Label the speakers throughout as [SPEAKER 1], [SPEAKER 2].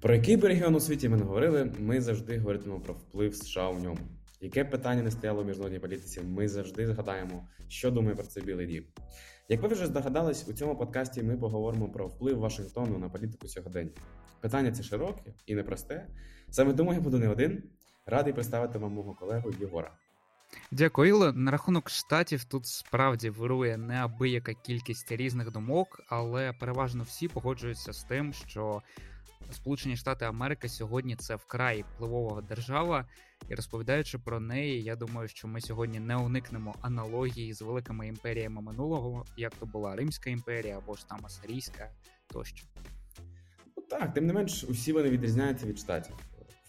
[SPEAKER 1] Про який би регіон у світі ми не говорили, ми завжди говоритимемо про вплив США у ньому. Яке питання не стояло в міжнародній політиці, ми завжди згадаємо, що думає про це Білий Дім. Як ви вже здогадались, у цьому подкасті ми поговоримо про вплив Вашингтону на політику сьогодення. Питання це широке і непросте. Саме тому я буду не один. Радий представити вам мого колегу Єгора.
[SPEAKER 2] Дякую, Іло. На рахунок штатів тут справді вирує неабияка кількість різних думок, але переважно всі погоджуються з тим, що Сполучені Штати Америки сьогодні це вкрай впливова держава, і розповідаючи про неї, я думаю, що ми сьогодні не уникнемо аналогії з великими імперіями минулого, як то була Римська імперія або ж там Асирійська тощо.
[SPEAKER 1] Ну так, тим не менш, усі вони відрізняються від штатів.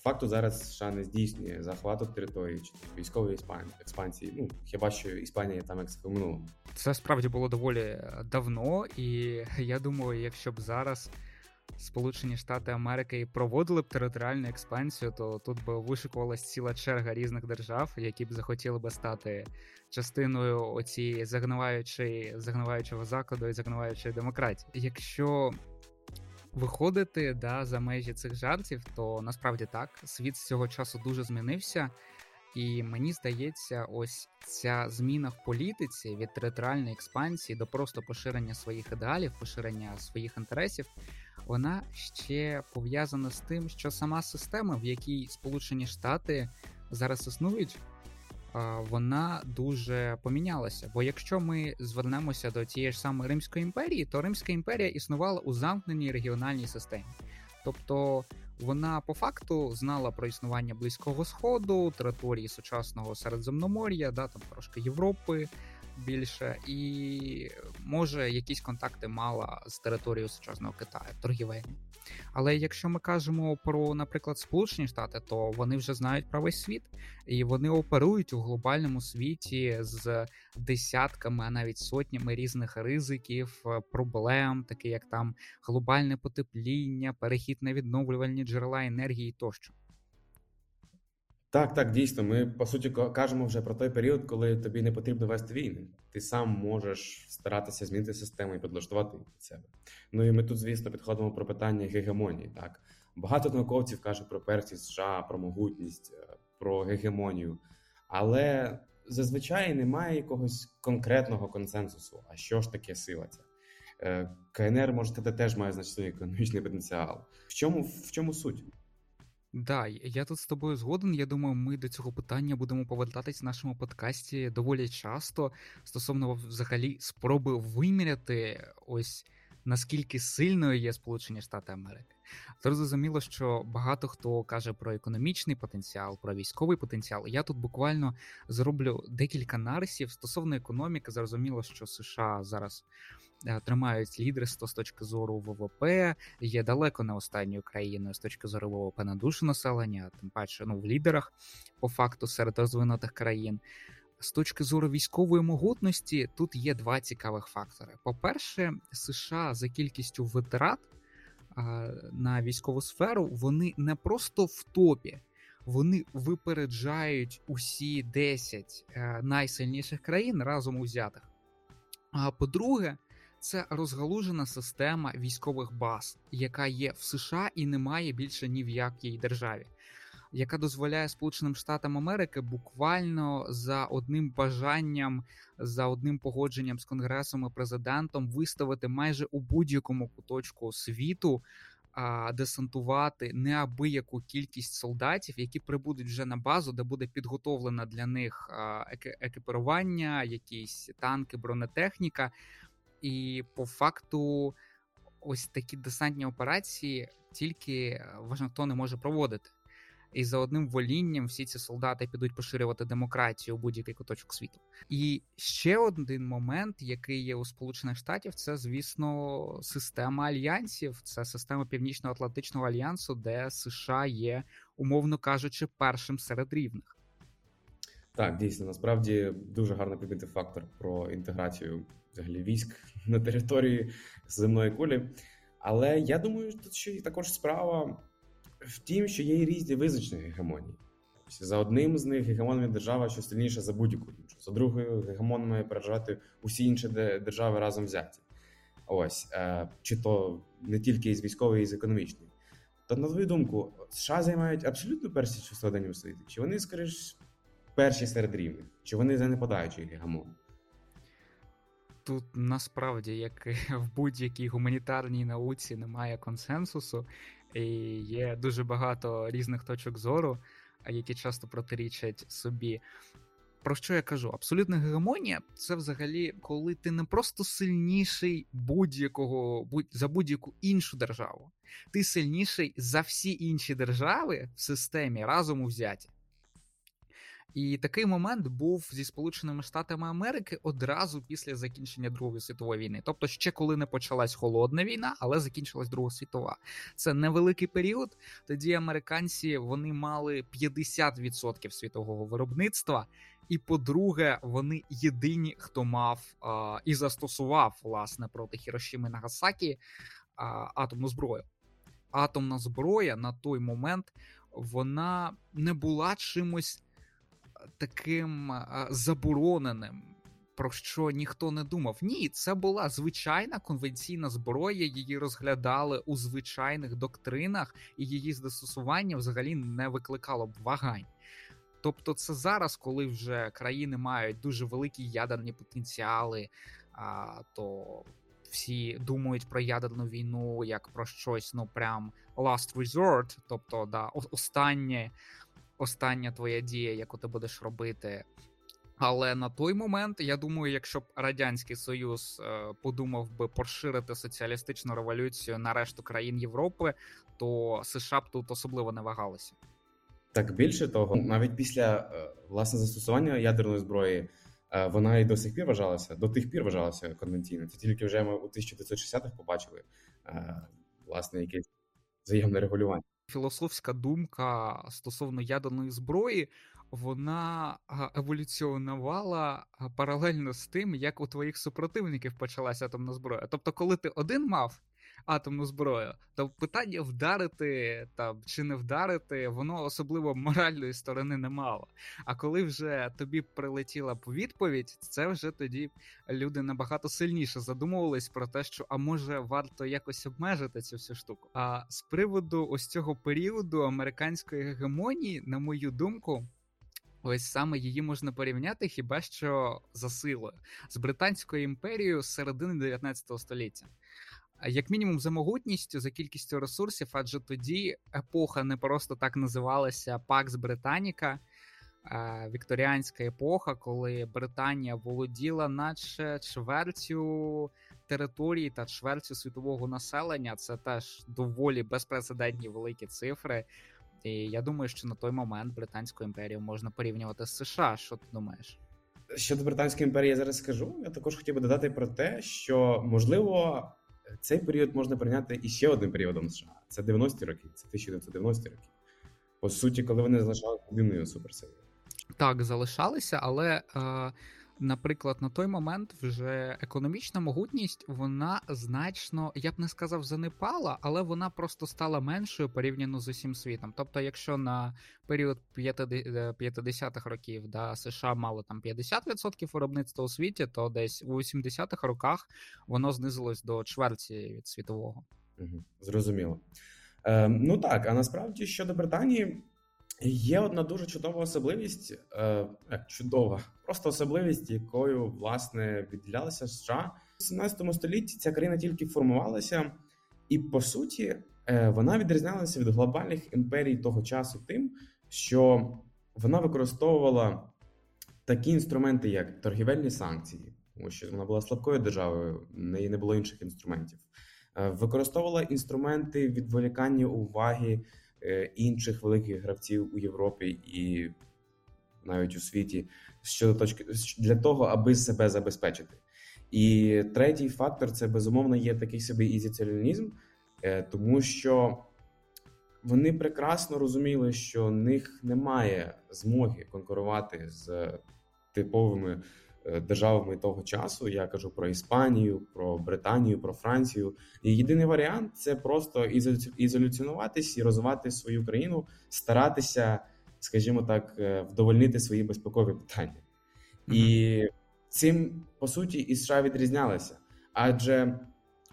[SPEAKER 1] Факту зараз США не здійснює захвату території чи військової експансії. Ну хіба що Іспанія там як в.
[SPEAKER 2] Це справді було доволі давно, і я думаю, якщо б зараз. Сполучені Штати Америки проводили б територіальну експансію, то тут би вишикувалась ціла черга різних держав, які б захотіли би стати частиною оцієї загниваючої загниваючого закладу і загниваючої демократії. Якщо виходити да, за межі цих жартів, то насправді так світ з цього часу дуже змінився. І мені здається, ось ця зміна в політиці від територіальної експансії до просто поширення своїх ідеалів, поширення своїх інтересів, вона ще пов'язана з тим, що сама система, в якій Сполучені Штати зараз існують, вона дуже помінялася. Бо якщо ми звернемося до тієї ж самої Римської імперії, то Римська імперія існувала у замкненій регіональній системі. Тобто вона по факту знала про існування близького сходу, території сучасного Середземномор'я, да там трошки Європи, більше, і може якісь контакти мала з територією сучасного Китаю, торгівельні. Але якщо ми кажемо про, наприклад, Сполучені Штати, то вони вже знають про весь світ, і вони оперують у глобальному світі з десятками, а навіть сотнями різних ризиків, проблем, такі як там глобальне потепління, перехід на відновлювальні джерела енергії тощо.
[SPEAKER 1] Так, так, дійсно. Ми по суті кажемо вже про той період, коли тобі не потрібно вести війни. Ти сам можеш старатися змінити систему і підлаштувати під себе. Ну і ми тут, звісно, підходимо про питання гегемонії. Так багато науковців кажуть про персість США, про могутність, е, про гегемонію, але зазвичай немає якогось конкретного консенсусу. А що ж таке сила ця? Е, КНР, може теж має значний економічний потенціал. В чому в чому суть?
[SPEAKER 2] Да, я тут з тобою згоден. Я думаю, ми до цього питання будемо повертатись в нашому подкасті доволі часто стосовно взагалі спроби виміряти ось наскільки сильною є Сполучені Штати Америки. Зрозуміло, що багато хто каже про економічний потенціал, про військовий потенціал. Я тут буквально зроблю декілька нарисів стосовно економіки. Зрозуміло, що США зараз Е, тримають лідерство з точки зору ВВП, є далеко не останньою країною з точки зору ВВП на душу населення, тим паче ну в лідерах по факту серед розвинутих країн. З точки зору військової могутності тут є два цікавих фактори. По-перше, США за кількістю витрат на військову сферу вони не просто в топі, вони випереджають усі 10 е, найсильніших країн разом узятих. А по-друге, це розгалужена система військових баз, яка є в США і немає більше ні в якій державі, яка дозволяє Сполученим Штатам Америки буквально за одним бажанням, за одним погодженням з конгресом і президентом виставити майже у будь-якому куточку світу. Десантувати неабияку кількість солдатів, які прибудуть вже на базу, де буде підготовлена для них екіпірування, якісь танки, бронетехніка, і по факту, ось такі десантні операції тільки Вашингтон не може проводити. І за одним волінням всі ці солдати підуть поширювати демократію у будь-який куточок світу. І ще один момент, який є у Сполучених Штатів, це звісно система альянсів, це система Північно-Атлантичного альянсу, де США є, умовно кажучи, першим серед рівних.
[SPEAKER 1] Так, дійсно, насправді дуже гарно підбити фактор про інтеграцію взагалі військ на території земної кулі. Але я думаю, тут ще також справа в тім, що є і різні визначення гегемонії. За одним з них гегемоном є держава, що сильніша за будь-яку іншу. За другою, гегемон має переважати усі інші держави разом взяті. Ось е, чи то не тільки із військової, і з економічної. То на твою думку, США займають абсолютно перші числодені у світі? Чи вони, скоріш, перші серед рівних? Чи вони занепадаючий гегемон?
[SPEAKER 2] Тут насправді, як в будь-якій гуманітарній науці, немає консенсусу, і є дуже багато різних точок зору, які часто протирічать собі. Про що я кажу? Абсолютна гегемонія це взагалі коли ти не просто сильніший будь-якого будь за будь-яку іншу державу, ти сильніший за всі інші держави в системі разом узяті. І такий момент був зі Сполученими Штатами Америки одразу після закінчення Другої світової війни. Тобто, ще коли не почалась холодна війна, але закінчилась Друга світова. Це невеликий період. Тоді американці вони мали 50% світового виробництва. І по-друге, вони єдині, хто мав а, і застосував власне проти Хірошіми Нагасакі а, атомну зброю. Атомна зброя на той момент вона не була чимось таким забороненим, про що ніхто не думав. Ні, це була звичайна конвенційна зброя, її розглядали у звичайних доктринах, і її застосування взагалі не викликало б вагань. Тобто, це зараз, коли вже країни мають дуже великі ядерні потенціали, а, то всі думають про ядерну війну як про щось, ну прям last resort, тобто да, останнє остання твоя дія, яку ти будеш робити. Але на той момент, я думаю, якщо б Радянський Союз е, подумав би поширити соціалістичну революцію на решту країн Європи, то США б тут особливо не вагалися.
[SPEAKER 1] Так більше того, навіть після е, власне застосування ядерної зброї е, вона і до сих пір вважалася, до тих пір вважалася конвенційною. Це тільки вже ми у 1960-х побачили власне якесь взаємне регулювання
[SPEAKER 2] філософська думка стосовно ядерної зброї, вона еволюціонувала паралельно з тим, як у твоїх супротивників почалася атомна зброя. Тобто, коли ти один мав атомну зброю, то питання вдарити там чи не вдарити, воно особливо моральної сторони не мало. А коли вже тобі прилетіла відповідь, це вже тоді люди набагато сильніше задумувались про те, що а може варто якось обмежити цю всю штуку. А з приводу ось цього періоду американської гегемонії, на мою думку. Ось саме її можна порівняти хіба що за силою з Британською імперією середини 19 століття як мінімум за могутністю, за кількістю ресурсів, адже тоді епоха не просто так називалася Пакс Британіка, вікторіанська епоха, коли Британія володіла наче чвертю території та чвертю світового населення. Це теж доволі безпрецедентні великі цифри. І я думаю, що на той момент Британську імперію можна порівнювати з США. Що ти думаєш?
[SPEAKER 1] Щодо Британської імперії, я зараз скажу. Я також хотів би додати про те, що можливо цей період можна прийняти і ще одним періодом США. Це 90-ті роки, це 1990-ті роки. По суті, коли вони залишалися єдиною суперсилою.
[SPEAKER 2] Так, залишалися, але е, наприклад, на той момент вже економічна могутність вона значно, я б не сказав, занепала, але вона просто стала меншою порівняно з усім світом. Тобто, якщо на період 50-х е, років да, США мало там 50% виробництва у світі, то десь у 80-х роках воно знизилось до чверті від світового.
[SPEAKER 1] Зрозуміло. Е, Ну так, а насправді щодо Британії. Є одна дуже чудова особливість, е, чудова, просто особливість, якою власне відділялася США У 17 столітті. Ця країна тільки формувалася, і по суті е, вона відрізнялася від глобальних імперій того часу, тим, що вона використовувала такі інструменти, як торгівельні санкції, тому що вона була слабкою державою, в неї не було інших інструментів. Е, використовувала інструменти відволікання уваги. Е, інших великих гравців у Європі і навіть у світі щодо точки для того, аби себе забезпечити. І третій фактор це безумовно є такий собі ізіціонізм, е, тому що вони прекрасно розуміли, що в них немає змоги конкурувати з типовими державами того часу. Я кажу про Іспанію, про Британію, про Францію. І єдиний варіант це просто ізоляціонуватись і розвивати свою країну, старатися, скажімо так, е, вдовольнити свої безпекові питання. Mm-hmm. І цим по суті і США відрізнялися, адже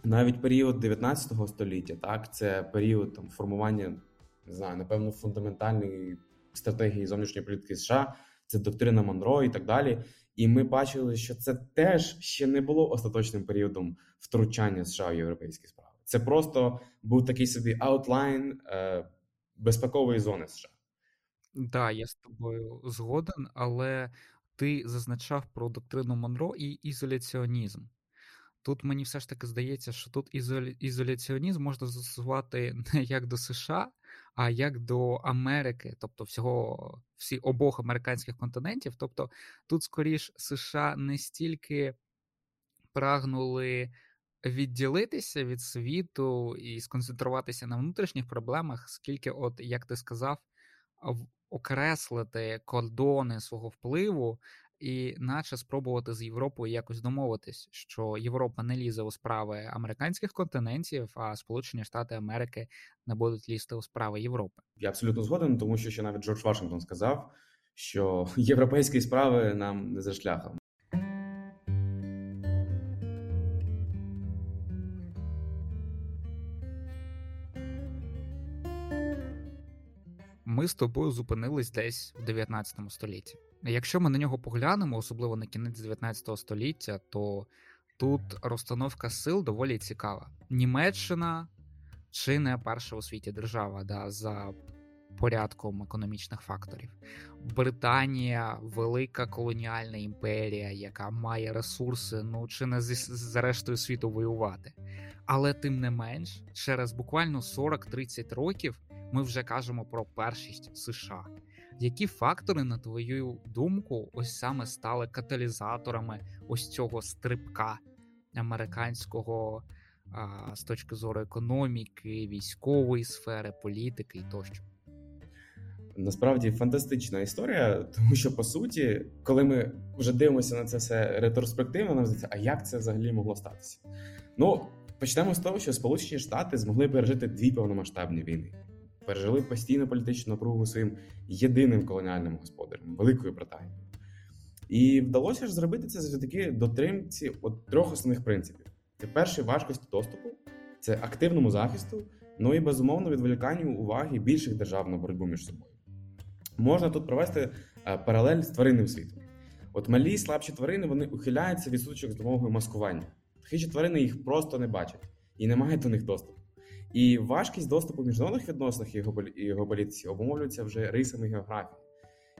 [SPEAKER 1] навіть період 19 століття, так, це період там формування, не знаю, напевно, фундаментальної стратегії зовнішньої політики США, це доктрина Монро і так далі. І ми бачили, що це теж ще не було остаточним періодом втручання США в європейські справи. Це просто був такий собі аутлайн е, безпекової зони США.
[SPEAKER 2] Так, я з тобою згоден, але ти зазначав про доктрину Монро і ізоляціонізм. Тут мені все ж таки здається, що тут ізоляціонізм можна застосувати не як до США, а як до Америки, тобто всього всі обох американських континентів. Тобто тут, скоріш, США не стільки прагнули відділитися від світу і сконцентруватися на внутрішніх проблемах, скільки, от як ти сказав, окреслити кордони свого впливу і наче спробувати з Європою якось домовитись, що Європа не лізе у справи американських континентів, а Сполучені Штати Америки не будуть лізти у справи Європи.
[SPEAKER 1] Я абсолютно згоден, тому що ще навіть Джордж Вашингтон сказав, що європейські справи нам не за шляхом.
[SPEAKER 2] Ми з тобою зупинились десь в 19 столітті. Якщо ми на нього поглянемо, особливо на кінець 19 століття, то тут розстановка сил доволі цікава. Німеччина чи не перша у світі держава да, за порядком економічних факторів. Британія велика колоніальна імперія, яка має ресурси, ну чи не з, з рештою світу воювати. Але тим не менш, через буквально 40-30 років ми вже кажемо про першість США. Які фактори, на твою думку, ось саме стали каталізаторами ось цього стрибка американського а, з точки зору економіки, військової сфери, політики і тощо?
[SPEAKER 1] Насправді фантастична історія, тому що по суті, коли ми вже дивимося на це все ретроспективно, нам здається, а як це взагалі могло статися? Ну почнемо з того, що Сполучені Штати змогли пережити дві повномасштабні війни пережили постійну політичну напругу своїм єдиним колоніальним господарем Великою Британією. І вдалося ж зробити це завдяки дотримці от трьох основних принципів: це перший важкості доступу, це активному захисту, ну і безумовно відволіканню уваги більших держав на боротьбу між собою. Можна тут провести е, паралель з тваринним світом. От малі слабші тварини вони ухиляються від сутичок з допомогою маскування. Хижі тварини їх просто не бачать і не мають до них доступу. І важкість доступу в міжнародних відносинах і його політиці обумовлюється вже рисами географії.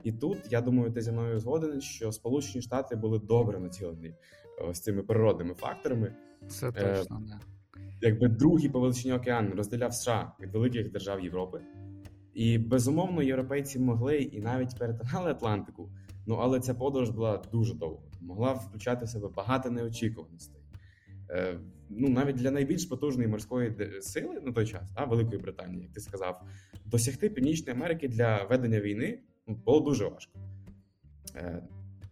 [SPEAKER 1] І тут я думаю, ти зі мною згоден, що Сполучені Штати були добре націлені е, ось цими природними факторами.
[SPEAKER 2] Це точно не
[SPEAKER 1] якби другий по величині океан розділяв США від великих держав Європи. І безумовно, європейці могли і навіть перетинали Атлантику. Ну але ця подорож була дуже довго, могла включати в себе багато неочікуваностей. Е, ну навіть для найбільш потужної морської сили на той час, а Великої Британії, як ти сказав, досягти Північної Америки для ведення війни ну, було дуже важко. Е,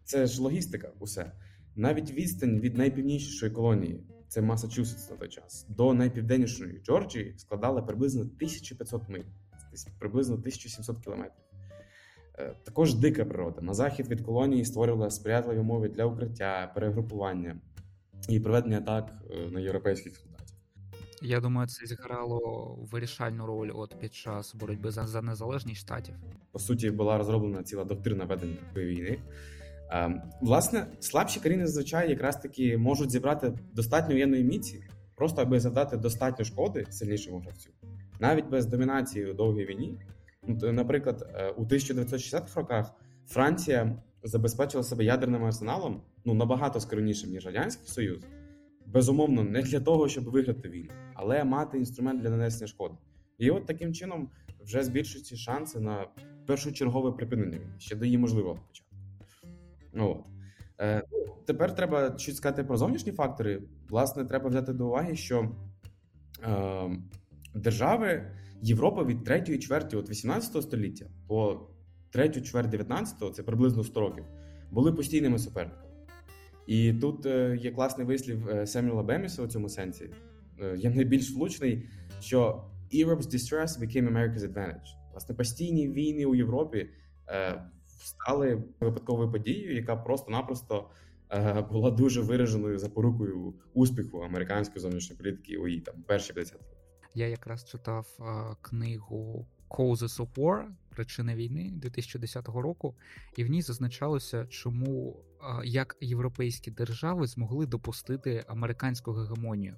[SPEAKER 1] це ж логістика, усе. Навіть відстань від найпівнічнішої колонії, це Масачусетс на той час, до найпівденнішої Джорджії складала приблизно 1500 миль, приблизно 1700 кілометрів. Е, також дика природа. На захід від колонії створювала сприятливі умови для укриття, перегрупування і проведення атак е, на європейських солдатів.
[SPEAKER 2] Я думаю, це зіграло вирішальну роль от під час боротьби за, за незалежність штатів.
[SPEAKER 1] По суті, була розроблена ціла доктрина ведення такої війни. Ем, власне, слабші країни зазвичай якраз таки можуть зібрати достатньо воєнної міці, просто аби завдати достатньо шкоди сильнішому гравцю, навіть без домінації у довгій війні. Наприклад, е, у 1960-х роках Франція забезпечила себе ядерним арсеналом ну набагато скромнішим, ніж Радянський Союз. Безумовно, не для того, щоб виграти війну, але мати інструмент для нанесення шкоди. І от таким чином вже збільшуються шанси на першочергове припинення війни, ще до її можливого початку. От. Е, ну, Тепер треба щось сказати про зовнішні фактори. Власне, треба взяти до уваги, що е, держави Європи від 3 чверті от 18 століття по третю чверть 19-го, це приблизно 100 років, були постійними суперниками. І тут е, є класний вислів е, Семюела Беміса у цьому сенсі. Е, є найбільш влучний, що Europe's distress became America's advantage. Власне, постійні війни у Європі стали випадковою подією, яка просто-напросто е, була дуже вираженою запорукою успіху американської зовнішньої політики у її там перші 50 років.
[SPEAKER 2] Я якраз читав книгу Causes of War причини війни 2010 року, і в ній зазначалося, чому як європейські держави змогли допустити американську гегемонію.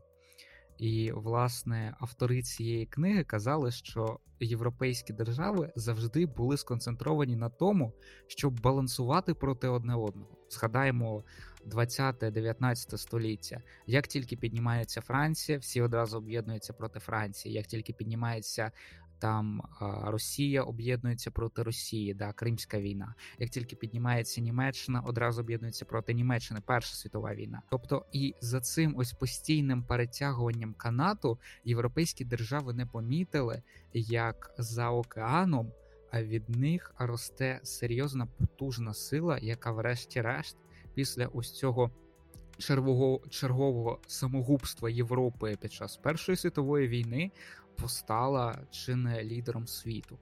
[SPEAKER 2] І, власне, автори цієї книги казали, що європейські держави завжди були сконцентровані на тому, щоб балансувати проти одне одного. Згадаємо 20-19 століття. Як тільки піднімається Франція, всі одразу об'єднуються проти Франції. Як тільки піднімається там Росія об'єднується проти Росії, да, Кримська війна. Як тільки піднімається Німеччина, одразу об'єднується проти Німеччини, Перша світова війна. Тобто, і за цим ось постійним перетягуванням канату європейські держави не помітили, як за океаном, а від них росте серйозна потужна сила, яка, врешті-решт, після ось цього. Червого чергового самогубства Європи під час Першої світової війни постала чи не лідером світу.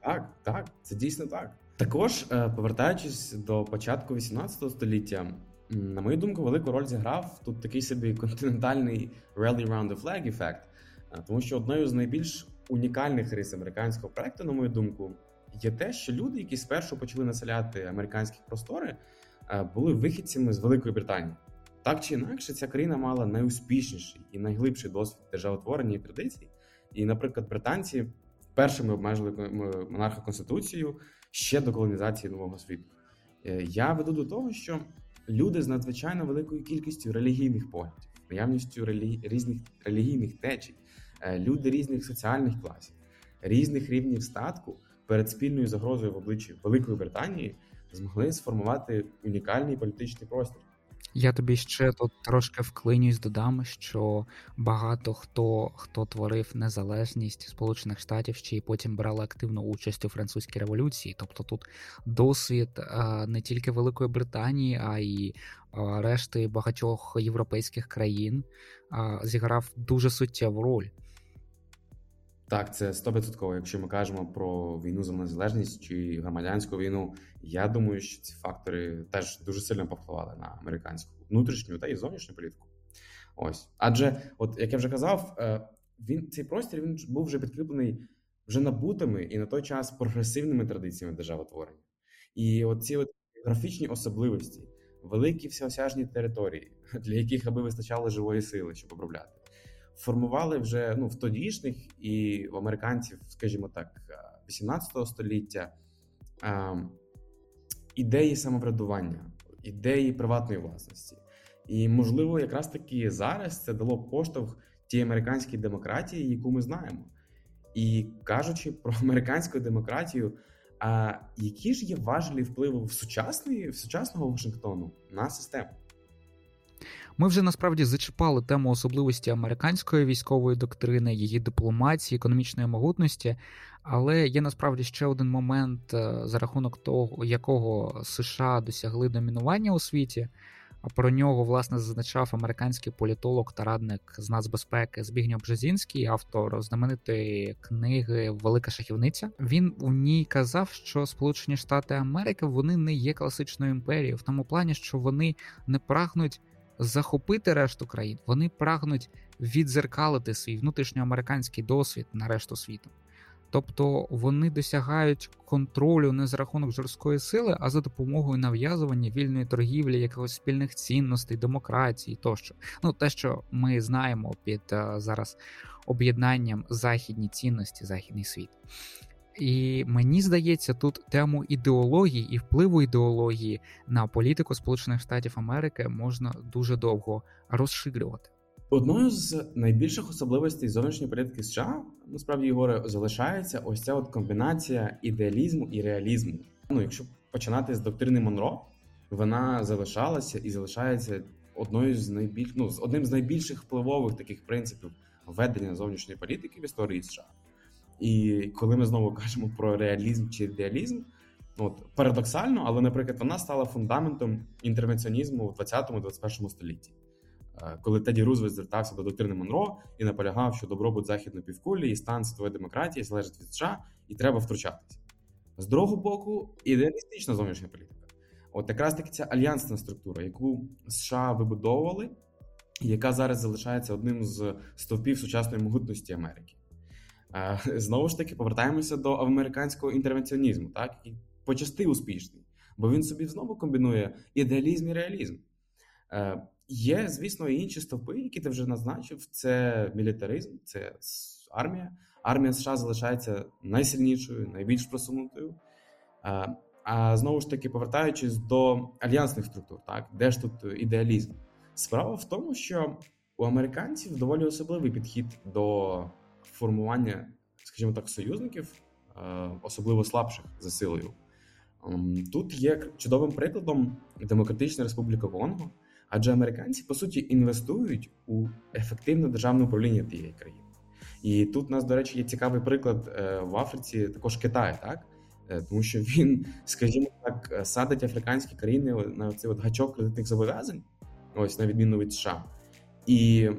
[SPEAKER 1] Так, так, це дійсно так. Також, е, повертаючись до початку 18 століття, на мою думку, велику роль зіграв тут такий собі континентальний rally round the flag ефект, е, тому що одною з найбільш унікальних рис американського проекту, на мою думку, є те, що люди, які спершу почали населяти американські простори, е, були вихідцями з Великої Британії. Так чи інакше, ця країна мала найуспішніший і найглибший досвід державотворення і традицій. І, наприклад, британці першими обмежили монарха конституцією ще до колонізації нового світу. Е, я веду до того, що люди з надзвичайно великою кількістю релігійних поглядів, наявністю релі... різних релігійних течій, е, люди різних соціальних класів, різних рівнів статку перед спільною загрозою в обличчі Великої Британії змогли сформувати унікальний політичний простір.
[SPEAKER 2] Я тобі ще тут трошки вклинюсь, додам, що багато хто хто творив незалежність Сполучених Штатів ще й потім брали активну участь у французькій революції. Тобто тут досвід не тільки Великої Британії, а й решти багатьох європейських країн зіграв дуже суттєву роль.
[SPEAKER 1] Так, це 100%. Якщо ми кажемо про війну за незалежність чи громадянську війну, я думаю, що ці фактори теж дуже сильно повпливали на американську внутрішню та і зовнішню політику. Ось, адже, от як я вже казав, е, він цей простір він був вже підкріплений вже набутими і на той час прогресивними традиціями державотворення. І оці от графічні особливості, великі всеосяжні території, для яких аби вистачало живої сили, щоб обробляти формували вже ну в тодішніх і в американців, скажімо так, 18 е, століття ідеї самоврядування, ідеї приватної власності. І, можливо, якраз таки зараз це дало поштовх тій американській демократії, яку ми знаємо. І кажучи про американську демократію, а які ж є важелі впливу в сучасний, в сучасного Вашингтону на систему?
[SPEAKER 2] Ми вже насправді зачіпали тему особливості американської військової доктрини, її дипломатії, економічної могутності. Але є насправді ще один момент, е, за рахунок того, якого США досягли домінування у світі. А про нього власне зазначав американський політолог та радник з нацбезпеки Збігнєв Бжезінський, автор знаменитої книги Велика шахівниця. Він у ній казав, що Сполучені Штати Америки вони не є класичною імперією, в тому плані, що вони не прагнуть захопити решту країн, вони прагнуть відзеркалити свій внутрішньоамериканський досвід на решту світу. Тобто вони досягають контролю не за рахунок жорсткої сили, а за допомогою нав'язування вільної торгівлі, якихось спільних цінностей, демократії тощо. Ну те, що ми знаємо під е, зараз об'єднанням західні цінності, західний світ. І мені здається, тут тему ідеології і впливу ідеології на політику Сполучених Штатів Америки можна дуже довго розширювати.
[SPEAKER 1] Одною з найбільших особливостей зовнішньої політики США насправді Єгоре, залишається ось ця от комбінація ідеалізму і реалізму. Ну, якщо починати з доктрини Монро, вона залишалася і залишається одною з найбільш ну, одним з найбільших впливових таких принципів ведення зовнішньої політики в історії США. І коли ми знову кажемо про реалізм чи ідеалізм, от парадоксально, але, наприклад, вона стала фундаментом інтервенціонізму в 20-21 столітті. Е, коли Теді Рузвельт звертався до доктрини Монро і наполягав, що добробут західної півкулі і стан світової демократії залежить від США, і треба втручатися. З другого боку, ідеалістична зовнішня політика. От якраз таки ця альянсна структура, яку США вибудовували, яка зараз залишається одним з стовпів сучасної могутності Америки. Знову ж таки, повертаємося до американського інтервенціонізму, так і почасти успішний, бо він собі знову комбінує ідеалізм і реалізм. Е, є, звісно, і інші стовпи, які ти вже назначив: це мілітаризм, це армія. Армія США залишається найсильнішою, найбільш просунутою. Е, а знову ж таки, повертаючись до альянсних структур, так де ж тут ідеалізм? Справа в тому, що у американців доволі особливий підхід до формування, скажімо так, союзників, е, особливо слабших за силою. Ем, тут є чудовим прикладом Демократична Республіка Конго, адже американці по суті інвестують у ефективне державне управління тієї країни. І тут у нас, до речі, є цікавий приклад е, в Африці, також Китай, так е, тому що він, скажімо так, садить африканські країни на цей от гачок кредитних зобов'язань, ось на відміну від США. І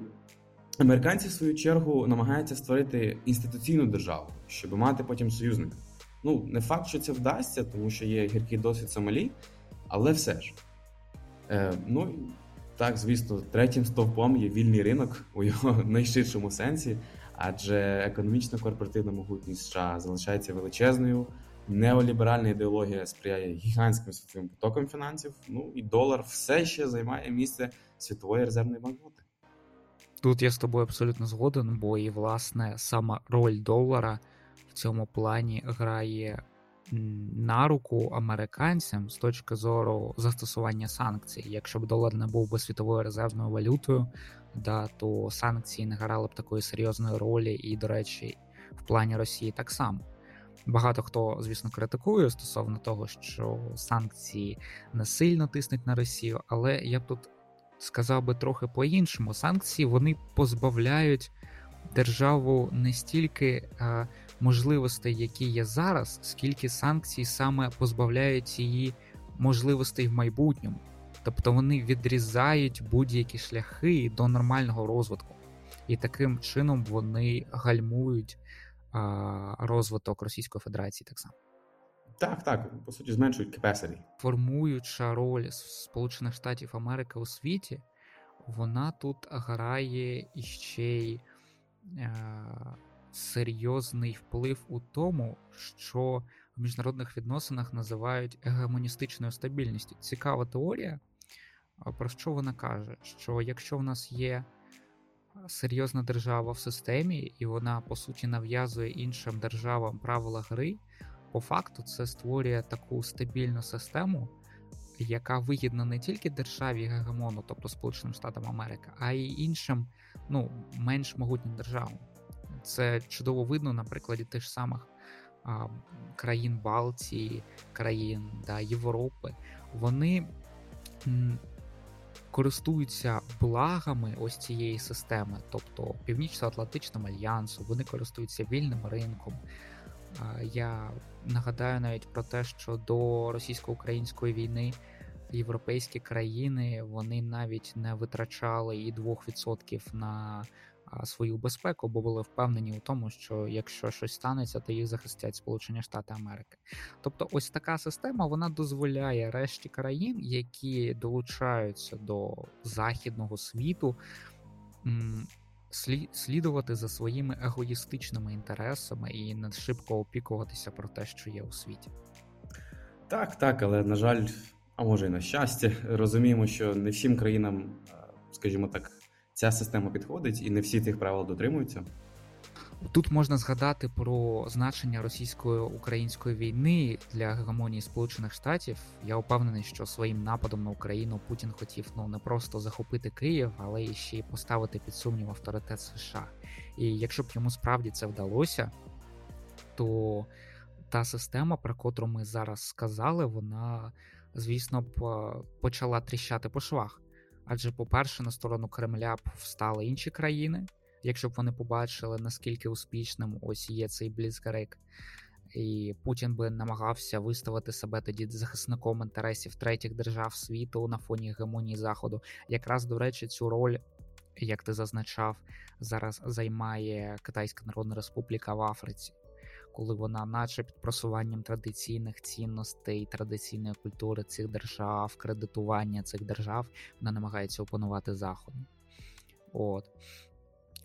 [SPEAKER 1] американці, в свою чергу, намагаються створити інституційну державу, щоб мати потім союзника. Ну, не факт, що це вдасться, тому що є гіркий досвід Сомалі, але все ж. Е, Ну так, звісно, третім стовпом є вільний ринок у його найширшому сенсі, адже економічна корпоративна могутність США залишається величезною. Неоліберальна ідеологія сприяє гігантським світовим потоком фінансів. Ну і долар все ще займає місце світової резервної банкноти.
[SPEAKER 2] Тут я з тобою абсолютно згоден, бо і власне сама роль долара в цьому плані грає на руку американцям з точки зору застосування санкцій. Якщо б долар не був би світовою резервною валютою, да, то санкції не грали б такої серйозної ролі, і, до речі, в плані Росії так само. Багато хто, звісно, критикує стосовно того, що санкції не сильно тиснуть на Росію, але я б тут сказав би трохи по-іншому. Санкції вони позбавляють державу не стільки а, можливостей, які є зараз, скільки санкцій саме позбавляють її можливостей в майбутньому. Тобто вони відрізають будь-які шляхи до нормального розвитку, і таким чином вони гальмують а, розвиток Російської Федерації так само.
[SPEAKER 1] Так, так, по суті, зменшують capacity.
[SPEAKER 2] Формуюча роль Сполучених Штатів Америки у світі, вона тут грає іще й е, серйозний вплив у тому, що в міжнародних відносинах називають гегемоністичною стабільністю. Цікава теорія. Про що вона каже? Що якщо в нас є серйозна держава в системі, і вона по суті нав'язує іншим державам правила гри, по факту це створює таку стабільну систему, яка вигідна не тільки державі гегемону, тобто Сполученим Штатам Америки, а й іншим, ну менш могутнім державам. Це чудово видно на прикладі тих самих а, країн Балтії, країн да, Європи. Вони м, користуються благами ось цієї системи, тобто Північно-Атлантичним альянсом, вони користуються вільним ринком. Я нагадаю навіть про те, що до російсько-української війни європейські країни вони навіть не витрачали і 2% на свою безпеку, бо були впевнені у тому, що якщо щось станеться, то їх захистять Сполучені Штати Америки. Тобто, ось така система вона дозволяє решті країн, які долучаються до західного світу слідувати за своїми егоїстичними інтересами і не шибко опікуватися про те, що є у світі.
[SPEAKER 1] Так, так, але на жаль, а може і на щастя, розуміємо, що не всім країнам, скажімо так, ця система підходить, і не всі тих правил дотримуються.
[SPEAKER 2] Тут можна згадати про значення російсько-української війни для гегемонії Сполучених Штатів. Я впевнений, що своїм нападом на Україну Путін хотів ну не просто захопити Київ, але і ще й поставити під сумнів авторитет США. І якщо б йому справді це вдалося, то та система, про котру ми зараз сказали, вона, звісно б, почала тріщати по швах. Адже, по-перше, на сторону Кремля б встали інші країни якщо б вони побачили, наскільки успішним ось є цей Бліцкрейк, і Путін би намагався виставити себе тоді захисником інтересів третіх держав світу на фоні гемонії Заходу. Якраз до речі, цю роль, як ти зазначав, зараз займає Китайська Народна Республіка в Африці. коли вона, наче під просуванням традиційних цінностей, традиційної культури цих держав, кредитування цих держав, вона намагається опанувати Заходу. От.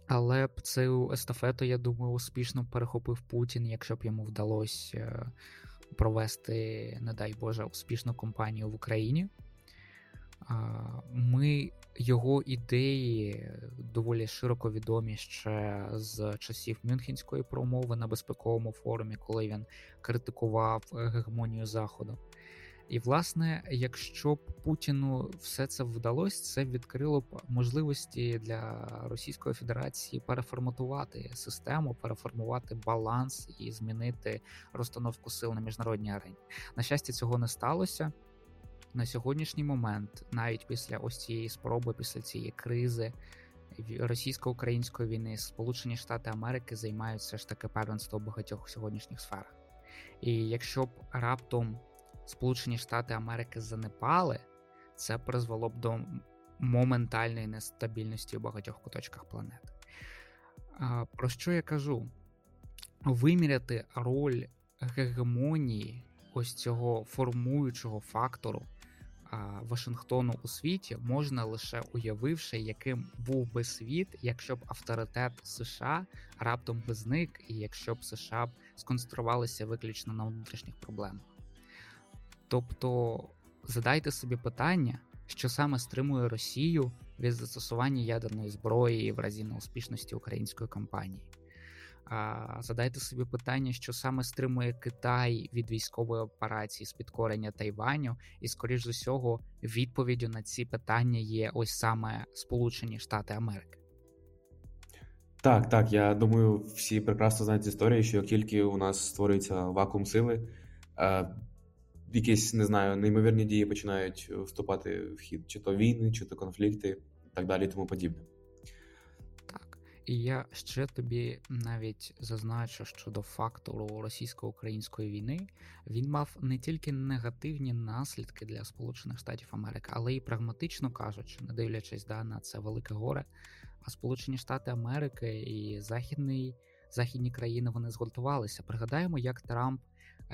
[SPEAKER 2] Але б цю естафету, я думаю, успішно перехопив Путін, якщо б йому вдалося е, провести, не дай Боже, успішну кампанію в Україні. Ми його ідеї доволі широко відомі ще з часів Мюнхенської промови на безпековому форумі, коли він критикував гегемонію Заходу. І, власне, якщо б Путіну все це вдалося, це відкрило б можливості для Російської Федерації переформатувати систему, переформувати баланс і змінити розстановку сил на міжнародній арені. На щастя, цього не сталося. На сьогоднішній момент, навіть після ось цієї спроби, після цієї кризи російсько-української війни, Сполучені Штати Америки займаються ж таки первенство в багатьох сьогоднішніх сферах. І якщо б раптом Сполучені Штати Америки занепали, це призвело б до моментальної нестабільності у багатьох куточках планети. Про що я кажу? Виміряти роль гегемонії ось цього формуючого фактору Вашингтону у світі можна лише уявивши, яким був би світ, якщо б авторитет США раптом би зник, і якщо б США б сконцентрувалися виключно на внутрішніх проблемах. Тобто задайте собі питання, що саме стримує Росію від застосування ядерної зброї в разі неуспішності української кампанії. Задайте собі питання, що саме стримує Китай від військової операції з підкорення Тайваню, і, скоріш з усього, відповіддю на ці питання є ось саме Сполучені Штати Америки.
[SPEAKER 1] Так, так. Я думаю, всі прекрасно знають з історії, що як тільки у нас створюється вакуум сили, якісь не знаю, неймовірні дії починають вступати в хід, чи то війни, чи то конфлікти, і так далі, і тому подібне.
[SPEAKER 2] Так, І я ще тобі навіть зазначу щодо фактору російсько-української війни, він мав не тільки негативні наслідки для Сполучених Штатів Америки, але й прагматично кажучи, не дивлячись да, на це велике горе. А Сполучені Штати Америки і західний, західні країни вони згуртувалися. Пригадаємо, як Трамп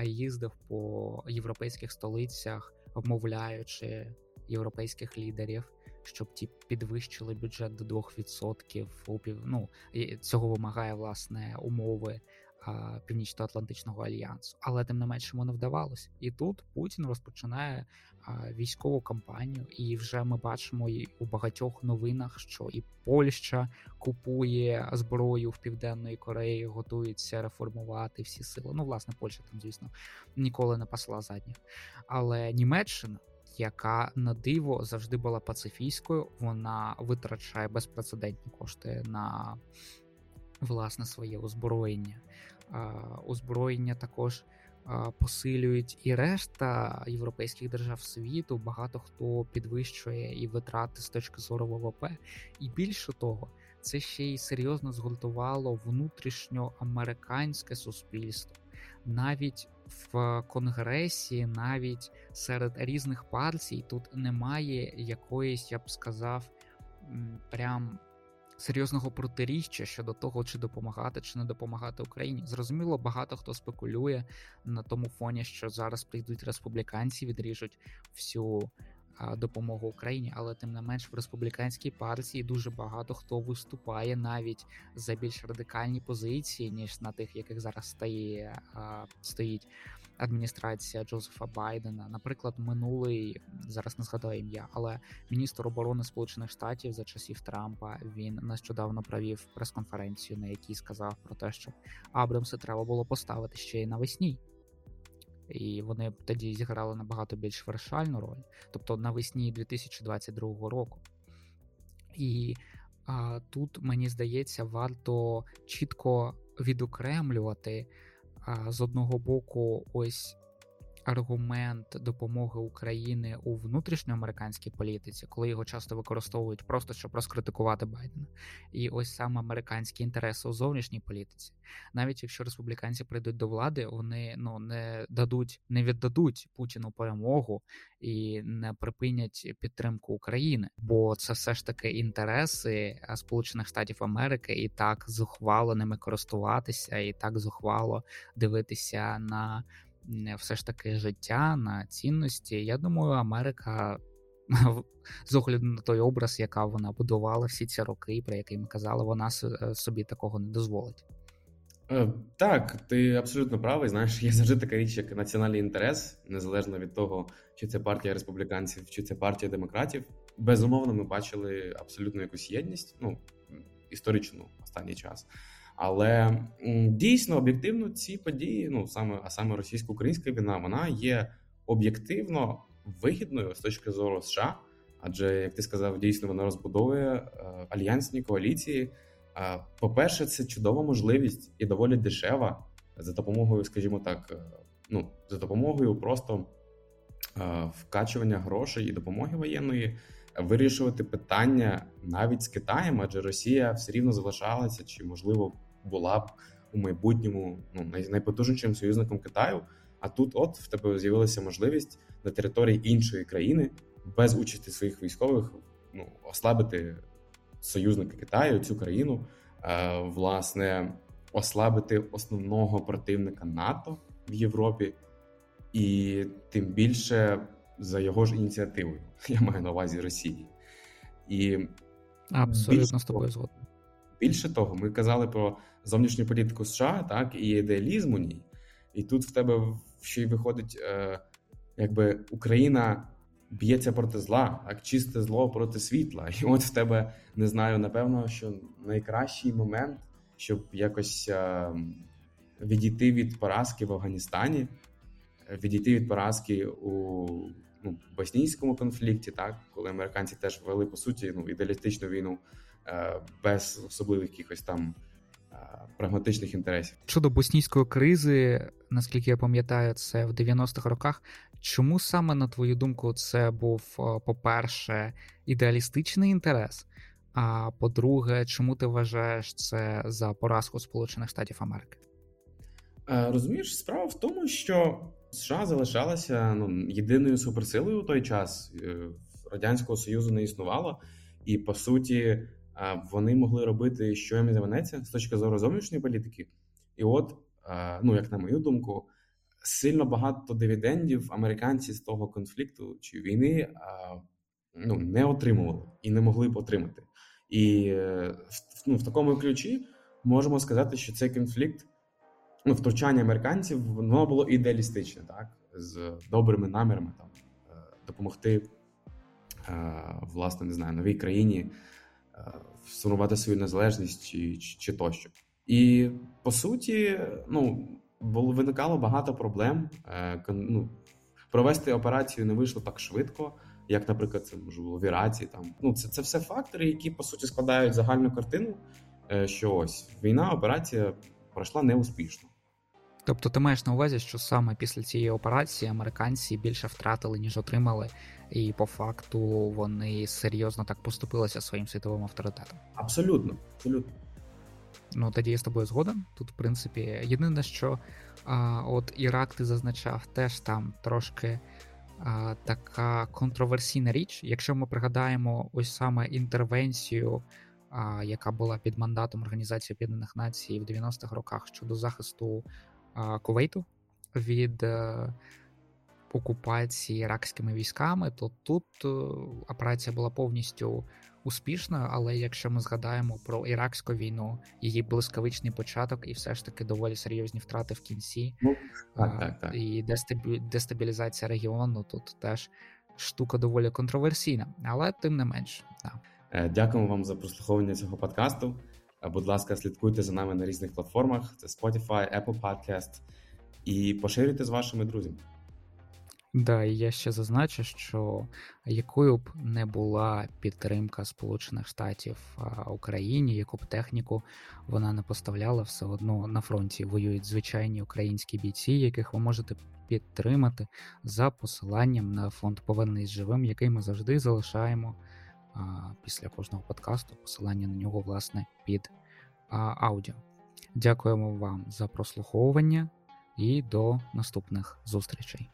[SPEAKER 2] їздив по європейських столицях, вмовляючи європейських лідерів щоб ті підвищили бюджет до 2%. Ну, цього вимагає власне умови Північно-Атлантичного альянсу, але тим не менше не вдавалося. І тут Путін розпочинає військову кампанію, і вже ми бачимо і у багатьох новинах, що і Польща купує зброю в Південної Кореї, готується реформувати всі сили. Ну, власне, Польща там, звісно, ніколи не пасла задніх, але Німеччина яка на диво завжди була пацифійською. Вона витрачає безпрецедентні кошти на власне своє озброєння. Озброєння також посилюють і решта європейських держав світу. Багато хто підвищує і витрати з точки зору ВВП. І більше того, це ще й серйозно згуртувало внутрішньоамериканське суспільство. Навіть в конгресі, навіть серед різних партій, тут немає якоїсь, я б сказав, прям серйозного протиріччя щодо того, чи допомагати, чи не допомагати Україні. Зрозуміло, багато хто спекулює на тому фоні, що зараз прийдуть республіканці, відріжуть всю допомогу Україні, але тим не менш в республіканській партії дуже багато хто виступає навіть за більш радикальні позиції, ніж на тих, яких зараз стає стоїть адміністрація Джозефа Байдена. Наприклад, минулий зараз не згадаю ім'я, але міністр оборони Сполучених Штатів за часів Трампа він нещодавно провів прес-конференцію, на якій сказав про те, що Абрамси треба було поставити ще й навесні і вони тоді зіграли набагато більш вирішальну роль, тобто навесні 2022 року. І а, тут мені здається, варто чітко відокремлювати а, з одного боку ось аргумент допомоги України у внутрішньоамериканській політиці, коли його часто використовують просто щоб розкритикувати Байдена, і ось саме американські інтереси у зовнішній політиці, навіть якщо республіканці прийдуть до влади, вони ну не дадуть, не віддадуть Путіну перемогу і не припинять підтримку України, бо це все ж таки інтереси Сполучених Штатів Америки і так зухвало ними користуватися, і так зухвало дивитися на все ж таки життя, на цінності. Я думаю, Америка. З огляду на той образ, яка вона будувала всі ці роки, про який ми казали, вона е, собі такого не дозволить.
[SPEAKER 1] Е, так, ти абсолютно правий. Знаєш, є завжди така річ, як національний інтерес, незалежно від того, чи це партія республіканців, чи це партія демократів. Безумовно, ми бачили абсолютно якусь єдність, ну історичну останній час. Але дійсно об'єктивно ці події, ну саме а саме російсько-українська війна, вона є об'єктивно вигідною з точки зору США. Адже, як ти сказав, дійсно вона розбудовує е, альянсні коаліції. Е, по-перше, це чудова можливість і доволі дешева за допомогою, скажімо так, е, ну за допомогою просто вкачування грошей і допомоги воєнної вирішувати питання навіть з Китаєм, адже Росія все рівно залишалася чи можливо була б у майбутньому ну, найпотужнішим союзником Китаю. А тут, от в тебе з'явилася можливість на території іншої країни без участі своїх військових ну, ослабити союзника Китаю, цю країну, е, власне, ослабити основного противника НАТО в Європі, і тим більше за його ж ініціативою, я маю на увазі Росії. І
[SPEAKER 2] Абсолютно з тобою згоден.
[SPEAKER 1] Більше того, ми казали про зовнішню політику США, так і ідеалізм у ній. І тут в тебе ще й виходить, е, якби Україна б'ється проти зла, так чисте зло проти світла. І от в тебе не знаю, напевно, що найкращий момент, щоб якось е, відійти від поразки в Афганістані, відійти від поразки у ну, боснійському конфлікті, так коли американці теж вели по суті ну ідеалістичну війну. Е, без особливих якихось там прагматичних інтересів.
[SPEAKER 2] Щодо боснійської кризи, наскільки я пам'ятаю, це в 90-х роках. Чому саме на твою думку це був, е, по-перше, ідеалістичний інтерес? А по-друге, чому ти вважаєш це за поразку Сполучених Штатів Америки?
[SPEAKER 1] Розумієш, справа в тому, що США залишалася ну єдиною суперсилою у той час. Радянського Союзу не існувало, і по суті, вони могли робити, що їм заманеться з точки зору зовнішньої політики. І от, ну як на мою думку, сильно багато дивідендів американці з того конфлікту чи війни ну, не отримували і не могли б отримати. І ну, в такому ключі можемо сказати, що цей конфлікт, ну, втручання американців, воно було ідеалістичне, так, з добрими намірами там е, допомогти, власне, не знаю, новій країні сформувати свою незалежність чи, чи, чи тощо. І по суті, ну було виникало багато проблем. Е, ну, Провести операцію не вийшло так швидко, як, наприклад, це можливо в Іраці. Там ну це це все фактори, які по суті складають загальну картину. Е, що ось війна, операція пройшла неуспішно.
[SPEAKER 2] Тобто, ти маєш на увазі, що саме після цієї операції американці більше втратили, ніж отримали, і по факту вони серйозно так поступилися своїм світовим авторитетом.
[SPEAKER 1] Абсолютно, абсолютно.
[SPEAKER 2] Ну тоді я з тобою згоден. Тут, в принципі, єдине, що а, от Ірак ти зазначав, теж там трошки а, така контроверсійна річ. Якщо ми пригадаємо ось саме інтервенцію, а, яка була під мандатом Організації Об'єднаних Націй в 90-х роках щодо захисту Кувейту від е, окупації іракськими військами, то тут е, операція була повністю успішною. Але якщо ми згадаємо про іракську війну, її блискавичний початок, і все ж таки доволі серйозні втрати в кінці,
[SPEAKER 1] ну, так, так, так.
[SPEAKER 2] і дестабілізація регіону, тут теж штука доволі контроверсійна, але тим не менш, так.
[SPEAKER 1] Е, дякуємо вам за прослуховування цього подкасту. Будь ласка, слідкуйте за нами на різних платформах: це Spotify, Apple Podcast і поширюйте з вашими друзями.
[SPEAKER 2] Да, і я ще зазначу, що якою б не була підтримка Сполучених Штатів Україні, яку б техніку вона не поставляла, все одно на фронті воюють звичайні українські бійці, яких ви можете підтримати за посиланням на фонд Повернись живим, який ми завжди залишаємо після кожного подкасту. Посилання на нього, власне, під аудіо. Дякуємо вам за прослуховування і до наступних зустрічей.